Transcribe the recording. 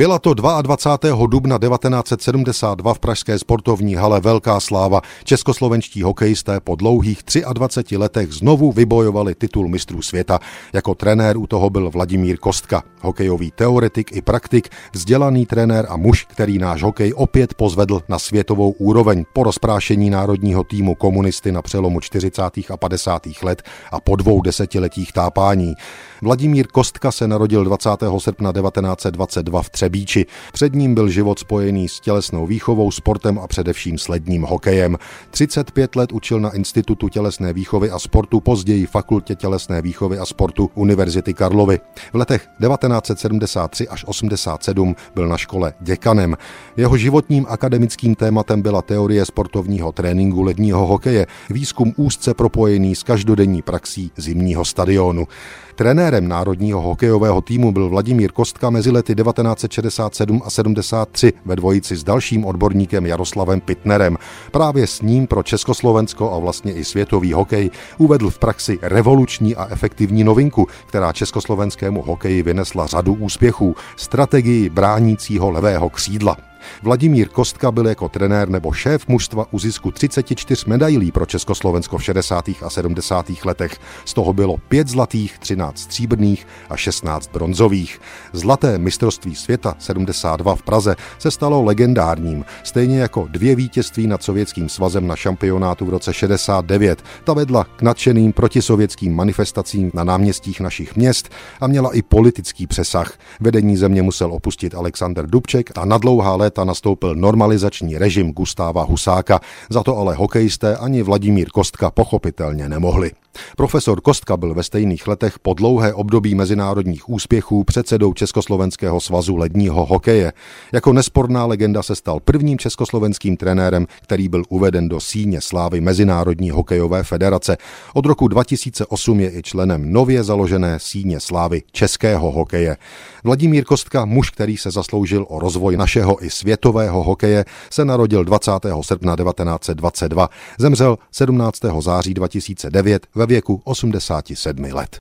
Byla to 22. dubna 1972 v Pražské sportovní hale Velká sláva. Českoslovenští hokejisté po dlouhých 23 letech znovu vybojovali titul mistrů světa. Jako trenér u toho byl Vladimír Kostka, hokejový teoretik i praktik, vzdělaný trenér a muž, který náš hokej opět pozvedl na světovou úroveň po rozprášení národního týmu komunisty na přelomu 40. a 50. let a po dvou desetiletích tápání. Vladimír Kostka se narodil 20. srpna 1922 v Třebíči. Před ním byl život spojený s tělesnou výchovou, sportem a především s ledním hokejem. 35 let učil na Institutu tělesné výchovy a sportu, později Fakultě tělesné výchovy a sportu Univerzity Karlovy. V letech 1973 až 87 byl na škole děkanem. Jeho životním akademickým tématem byla teorie sportovního tréninku ledního hokeje, výzkum úzce propojený s každodenní praxí zimního stadionu. Trenérem národního hokejového týmu byl Vladimír Kostka mezi lety 1967 a 73 ve dvojici s dalším odborníkem Jaroslavem Pitnerem. Právě s ním pro Československo a vlastně i světový hokej uvedl v praxi revoluční a efektivní novinku, která československému hokeji vynesla řadu úspěchů, strategii bránícího levého křídla. Vladimír Kostka byl jako trenér nebo šéf mužstva u zisku 34 medailí pro Československo v 60. a 70. letech. Z toho bylo 5 zlatých, 13 stříbrných a 16 bronzových. Zlaté mistrovství světa 72 v Praze se stalo legendárním, stejně jako dvě vítězství nad Sovětským svazem na šampionátu v roce 69. Ta vedla k nadšeným protisovětským manifestacím na náměstích našich měst a měla i politický přesah. Vedení země musel opustit Alexander Dubček a na dlouhá léta léta nastoupil normalizační režim Gustáva Husáka, za to ale hokejisté ani Vladimír Kostka pochopitelně nemohli. Profesor Kostka byl ve stejných letech po dlouhé období mezinárodních úspěchů předsedou Československého svazu ledního hokeje. Jako nesporná legenda se stal prvním československým trenérem, který byl uveden do síně slávy Mezinárodní hokejové federace. Od roku 2008 je i členem nově založené síně slávy českého hokeje. Vladimír Kostka, muž, který se zasloužil o rozvoj našeho i světového hokeje, se narodil 20. srpna 1922. Zemřel 17. září 2009 ve věku 87 let.